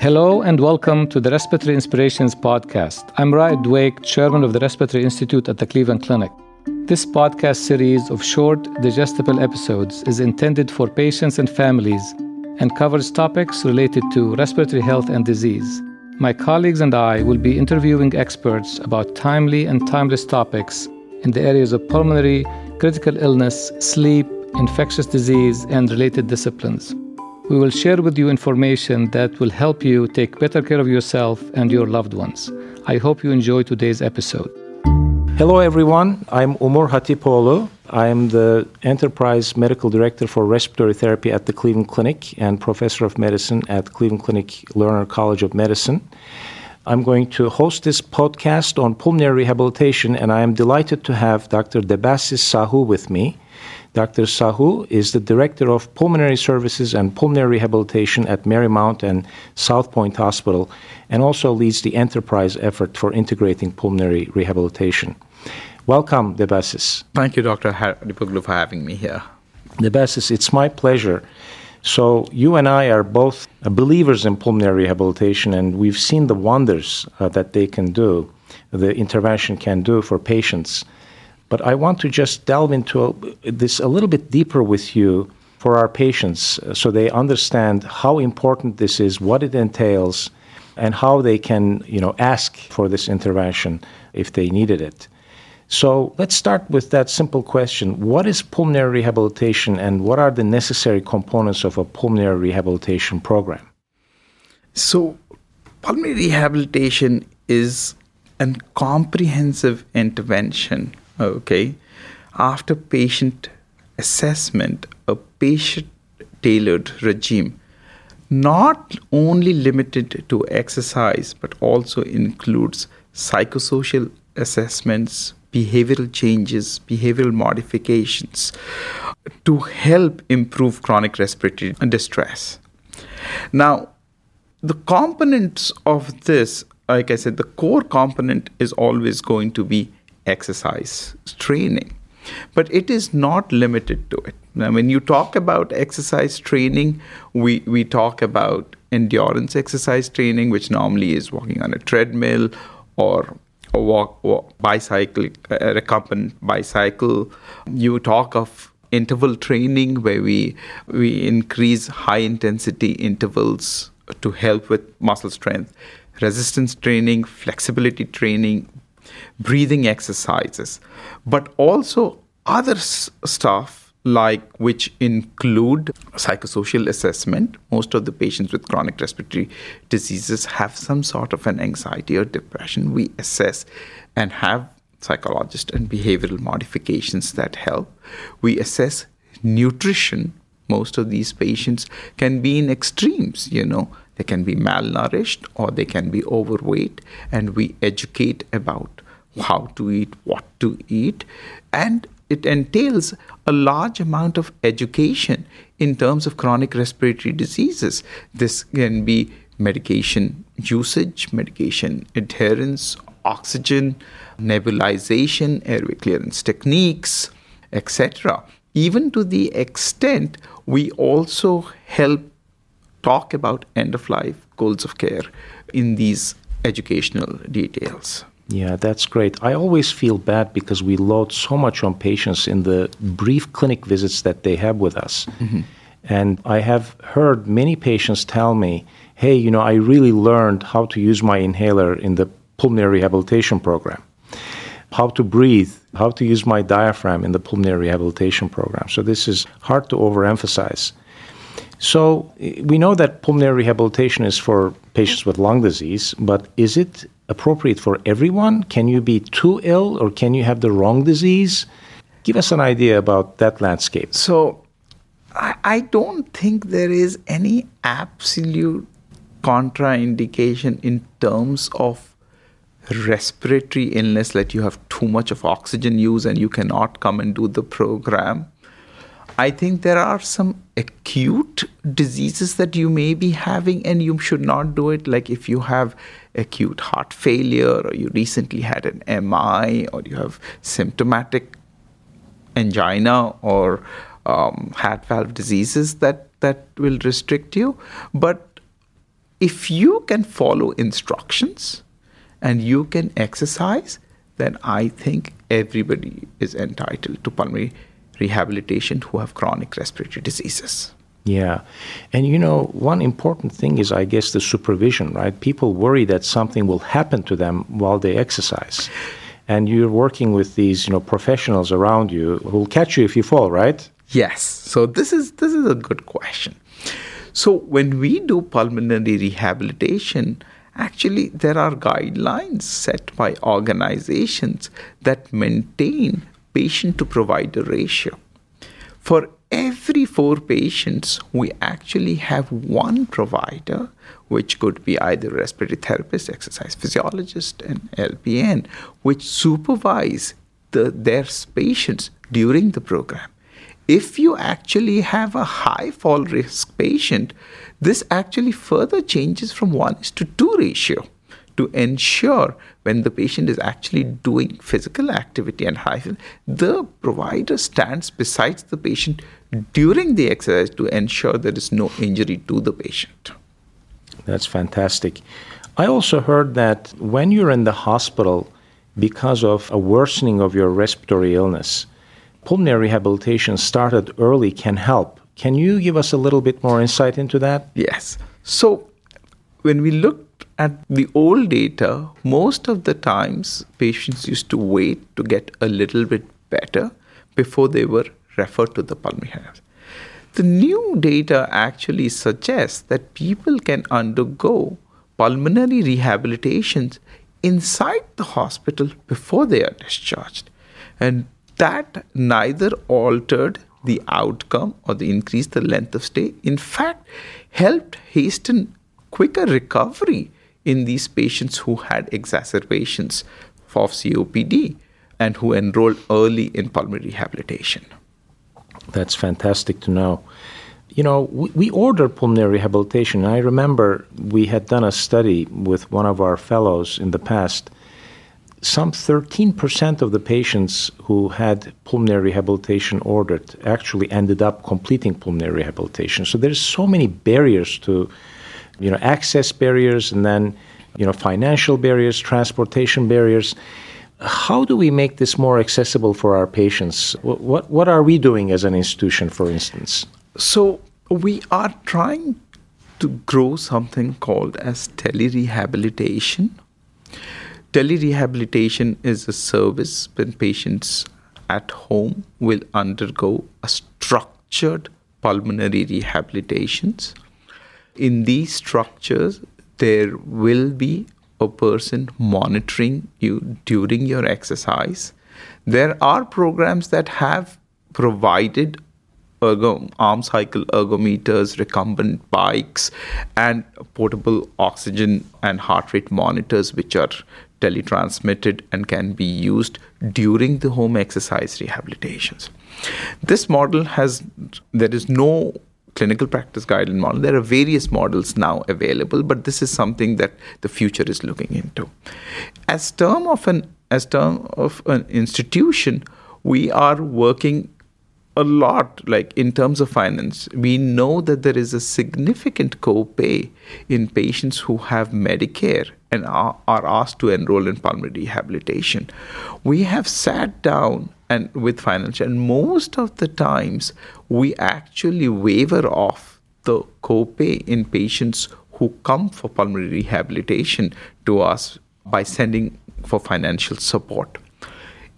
Hello and welcome to the Respiratory Inspirations podcast. I'm Raed Dweik, chairman of the Respiratory Institute at the Cleveland Clinic. This podcast series of short, digestible episodes is intended for patients and families and covers topics related to respiratory health and disease. My colleagues and I will be interviewing experts about timely and timeless topics in the areas of pulmonary, critical illness, sleep, infectious disease, and related disciplines. We will share with you information that will help you take better care of yourself and your loved ones. I hope you enjoy today's episode. Hello, everyone. I'm Umur Hatipoğlu. I am the Enterprise Medical Director for Respiratory Therapy at the Cleveland Clinic and Professor of Medicine at Cleveland Clinic Lerner College of Medicine. I'm going to host this podcast on pulmonary rehabilitation, and I am delighted to have Dr. Debasis Sahoo with me. Dr. Sahoo is the Director of Pulmonary Services and Pulmonary Rehabilitation at Marymount and South Point Hospital, and also leads the enterprise effort for integrating pulmonary rehabilitation. Welcome, Debasis. Thank you, Dr. Hatipoğlu, for having me here. Debasis, it's my pleasure. So, you and I are both believers in pulmonary rehabilitation, and we've seen the wonders uh, that they can do, the intervention can do for patients. But I want to just delve into a, this a little bit deeper with you for our patients uh, so they understand how important this is, what it entails, and how they can you know, ask for this intervention if they needed it. So let's start with that simple question What is pulmonary rehabilitation and what are the necessary components of a pulmonary rehabilitation program? So, pulmonary rehabilitation is a comprehensive intervention, okay? After patient assessment, a patient tailored regime, not only limited to exercise, but also includes psychosocial assessments, behavioral changes, behavioral modifications to help improve chronic respiratory distress. Now, the components of this, like I said, the core component is always going to be exercise training, but it is not limited to it. Now, when you talk about exercise training, we, we talk about endurance exercise training, which normally is walking on a treadmill or a walk, walk bicycle, uh, recumbent bicycle. You talk of interval training where we we increase high intensity intervals to help with muscle strength, resistance training, flexibility training, breathing exercises, but also other s- stuff like which include psychosocial assessment. Most of the patients with chronic respiratory diseases have some sort of an anxiety or depression. We assess and have psychologist and behavioral modifications that help. We assess nutrition. Most of these patients can be in extremes you know they can be malnourished or they can be overweight and we educate about how to eat what to eat and it entails a large amount of education in terms of chronic respiratory diseases. This can be medication usage, medication adherence, oxygen, nebulization, airway clearance techniques, etc. Even to the extent we also help talk about end of life goals of care in these educational details. Yeah, that's great. I always feel bad because we load so much on patients in the brief clinic visits that they have with us. Mm-hmm. And I have heard many patients tell me, hey, you know, I really learned how to use my inhaler in the pulmonary rehabilitation program, how to breathe, how to use my diaphragm in the pulmonary rehabilitation program. So this is hard to overemphasize. So eh, we know that pulmonary rehabilitation is for patients with lung disease, but is it appropriate for everyone? Can you be too ill or can you have the wrong disease? Give us an idea about that landscape. So, I, I don't think there is any absolute contraindication in terms of respiratory illness that you have too much of oxygen use and you cannot come and do the program. I think there are some acute diseases that you may be having and you should not do it. Like if you have acute heart failure or you recently had an MI or you have symptomatic angina or um, heart valve diseases that, that will restrict you. But if you can follow instructions and you can exercise, then I think everybody is entitled to pulmonary rehabilitation who have chronic respiratory diseases. Yeah. And you know, one important thing is, I guess, the supervision, right? People worry that something will happen to them while they exercise. And you're working with these, you know, professionals around you who will catch you if you fall, right? Yes. So this is this is a good question. So when we do pulmonary rehabilitation, actually there are guidelines set by organizations that maintain patient to provider ratio. For every four patients, we actually have one provider, which could be either respiratory therapist, exercise physiologist, and LPN, which supervise the, their patients during the program. If you actually have a high fall risk patient, this actually further changes from 1 to 2 ratio to ensure when the patient is actually doing physical activity and high, the provider stands besides the patient during the exercise to ensure there is no injury to the patient. That's fantastic. I also heard that when you're in the hospital because of a worsening of your respiratory illness, pulmonary rehabilitation started early can help. Can you give us a little bit more insight into that? Yes. So, when we looked at the old data, most of the times patients used to wait to get a little bit better before they were referred to the pulmonary health. The new data actually suggests that people can undergo pulmonary rehabilitations inside the hospital before they are discharged. And that neither altered the outcome or the increased the length of stay. In fact, helped hasten quicker recovery in these patients who had exacerbations of COPD and who enrolled early in pulmonary rehabilitation. That's fantastic to know. You know, we, we order pulmonary rehabilitation. I remember we had done a study with one of our fellows in the past. Some 13% of the patients who had pulmonary rehabilitation ordered actually ended up completing pulmonary rehabilitation. So there's so many barriers to, you know, access barriers and then, you know, financial barriers, transportation barriers how do we make this more accessible for our patients? What, what, what are we doing as an institution, for instance? So, we are trying to grow something called as telerehabilitation. Telerehabilitation is a service when patients at home will undergo a structured pulmonary rehabilitations. In these structures, there will be a person monitoring you during your exercise. There are programs that have provided ergo, arm cycle ergometers, recumbent bikes, and portable oxygen and heart rate monitors, which are teletransmitted and can be used during the home exercise rehabilitations. This model has, there is no clinical practice guideline model. There are various models now available, but this is something that the future is looking into. As term of an as term of an institution, we are working a lot like in terms of finance we know that there is a significant copay in patients who have medicare and are, are asked to enroll in pulmonary rehabilitation we have sat down and with financial and most of the times we actually waiver off the copay in patients who come for pulmonary rehabilitation to us by sending for financial support.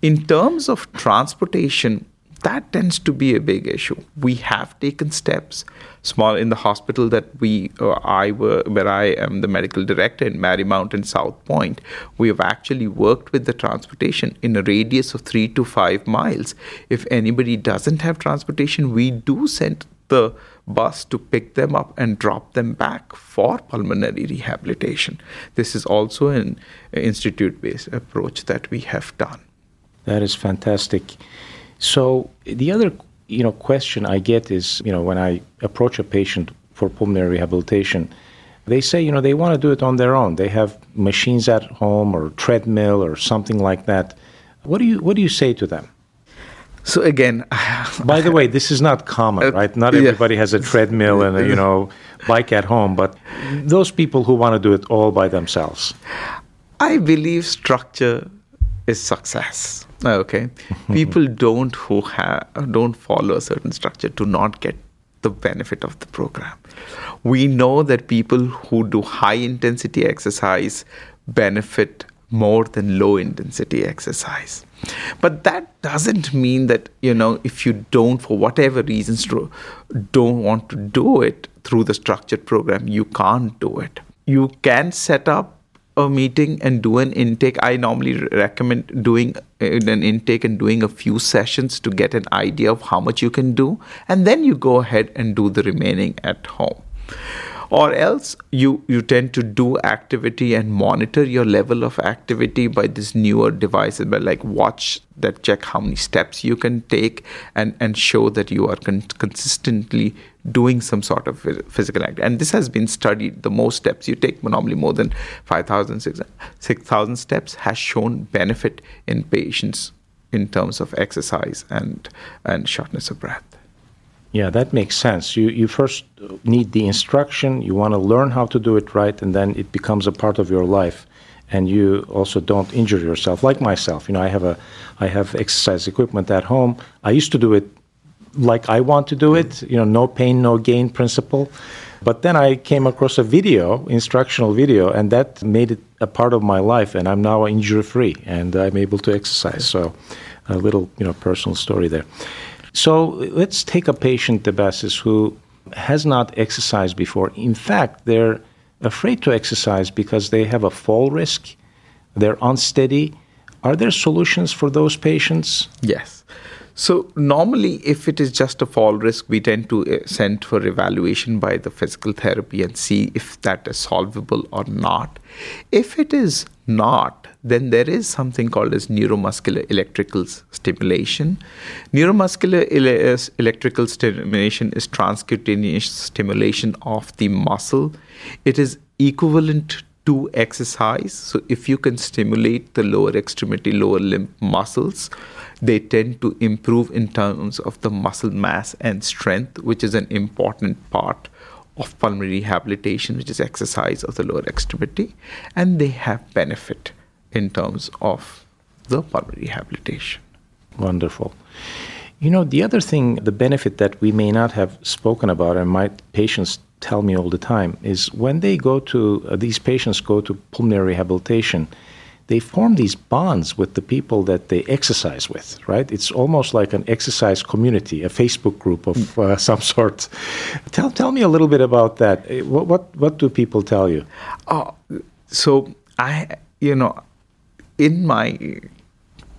In terms of transportation that tends to be a big issue. We have taken steps, small in the hospital that we, uh, I were, where I am the medical director in Marymount and South Point. We have actually worked with the transportation in a radius of three to five miles. If anybody doesn't have transportation, we do send the bus to pick them up and drop them back for pulmonary rehabilitation. This is also an institute based approach that we have done. That is fantastic. So the other you know question I get is you know when I approach a patient for pulmonary rehabilitation, they say you know they want to do it on their own. They have machines at home or treadmill or something like that. What do you what do you say to them? So again, by the way, this is not common, uh, right? Not everybody yeah. has a treadmill and a, you know bike at home, but those people who want to do it all by themselves. I believe structure is success. Ah, okay, people don't who have don't follow a certain structure do not get the benefit of the program. We know that people who do high intensity exercise benefit more than low intensity exercise. But that doesn't mean that, you know, if you don't, for whatever reasons, don't want to do it through the structured program, you can't do it. You can set up a meeting and do an intake. I normally recommend doing uh, an intake and doing a few sessions to get an idea of how much you can do. And then you go ahead and do the remaining at home or else you you tend to do activity and monitor your level of activity by this newer devices by like watch that check how many steps you can take and and show that you are con- consistently doing some sort of physical activity and this has been studied. The most steps you take normally more than 5000 6000 steps has shown benefit in patients in terms of exercise and and shortness of breath yeah, that makes sense. You you first need the instruction. You want to learn how to do it right, and then it becomes a part of your life, and you also don't injure yourself. Like myself, you know, I have a I have exercise equipment at home. I used to do it like I want to do it. You know, no pain, no gain principle. But then I came across a video, instructional video, and that made it a part of my life, and I'm now injury free, and I'm able to exercise. So, a little you know personal story there. So let's take a patient, Debasis, who has not exercised before. In fact, they're afraid to exercise because they have a fall risk, they're unsteady. Are there solutions for those patients? Yes. So, normally, if it is just a fall risk, we tend to uh, send for evaluation by the physical therapy and see if that is solvable or not. If it is not, then there is something called as neuromuscular electrical stimulation. Neuromuscular ele- uh, electrical stimulation is transcutaneous stimulation of the muscle. It is equivalent to exercise. So if you can stimulate the lower extremity, lower limb muscles, they tend to improve in terms of the muscle mass and strength, which is an important part of pulmonary rehabilitation, which is exercise of the lower extremity, and they have benefit in terms of the pulmonary rehabilitation. Wonderful. You know, the other thing, the benefit that we may not have spoken about, and my patients tell me all the time, is when they go to, uh, these patients go to pulmonary rehabilitation, they form these bonds with the people that they exercise with, right? It's almost like an exercise community, a Facebook group of mm. uh, some sort. Tell, tell me a little bit about that. Uh, what, what, what do people tell you? Uh, so, I, you know, in my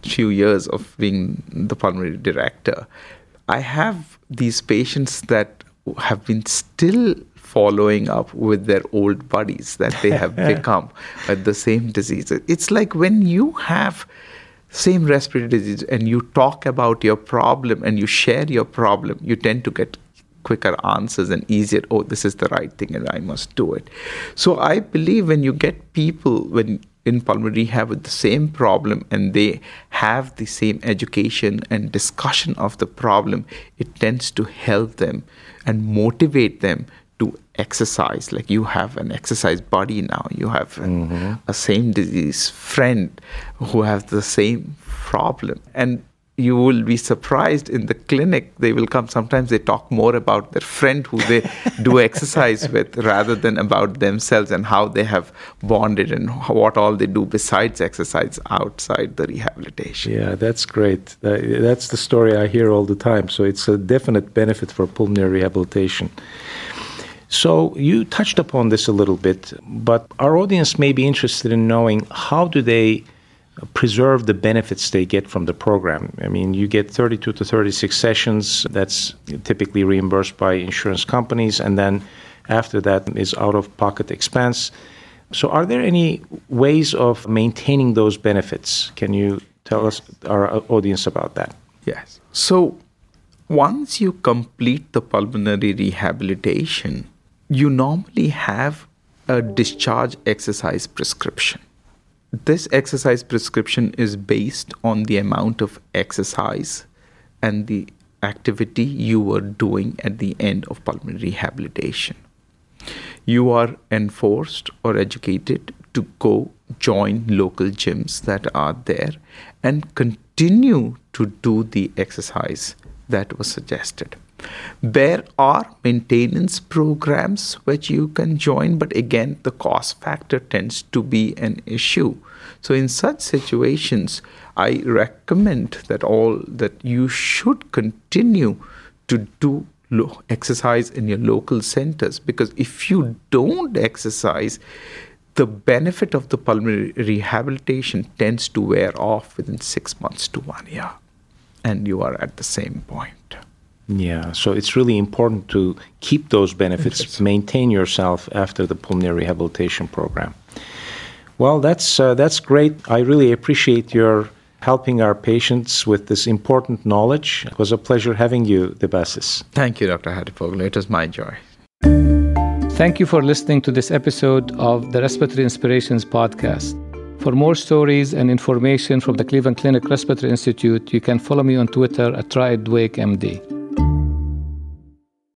few years of being the pulmonary director, I have these patients that have been still following up with their old buddies that they have become with the same disease. It's like when you have same respiratory disease and you talk about your problem and you share your problem, you tend to get quicker answers and easier oh this is the right thing and i must do it so i believe when you get people when in pulmonary have the same problem and they have the same education and discussion of the problem, it tends to help them and motivate them to exercise. Like you have an exercise buddy now, you have mm-hmm. a same disease friend who has the same problem. And you will be surprised in the clinic. They will come. Sometimes they talk more about their friend who they do exercise with rather than about themselves and how they have bonded and what all they do besides exercise outside the rehabilitation. Yeah that's great. Uh, that's the story i hear all the time. So it's a definite benefit for pulmonary rehabilitation. So you touched upon this a little bit but our audience may be interested in knowing how do they preserve the benefits they get from the program. I mean, you get 32 to 36 sessions. That's typically reimbursed by insurance companies, and then after that is out of pocket expense. So, are there any ways of maintaining those benefits? Can you tell us, our uh, audience, about that? Yes. So, once you complete the pulmonary rehabilitation, you normally have a discharge exercise prescription this exercise prescription is based on the amount of exercise and the activity you were doing at the end of pulmonary rehabilitation. You are enforced or educated to go join local gyms that are there and continue to do the exercise that was suggested. There are maintenance programs which you can join, but again, the cost factor tends to be an issue. So, in such situations, I recommend that all that you should continue to do exercise in your local centers because if you don't exercise, the benefit of the pulmonary rehabilitation tends to wear off within six months to one year, and you are at the same point. Yeah, so it's really important to keep those benefits, benefits. maintain yourself after the pulmonary rehabilitation program. Well, that's uh, that's great. I really appreciate your helping our patients with this important knowledge. It was a pleasure having you, Debasis. Thank you, Dr. Hatipoglu. It was my joy. Thank you for listening to this episode of the Respiratory Inspirations podcast. For more stories and information from the Cleveland Clinic Respiratory Institute, you can follow me on Twitter at TryDwakeMD.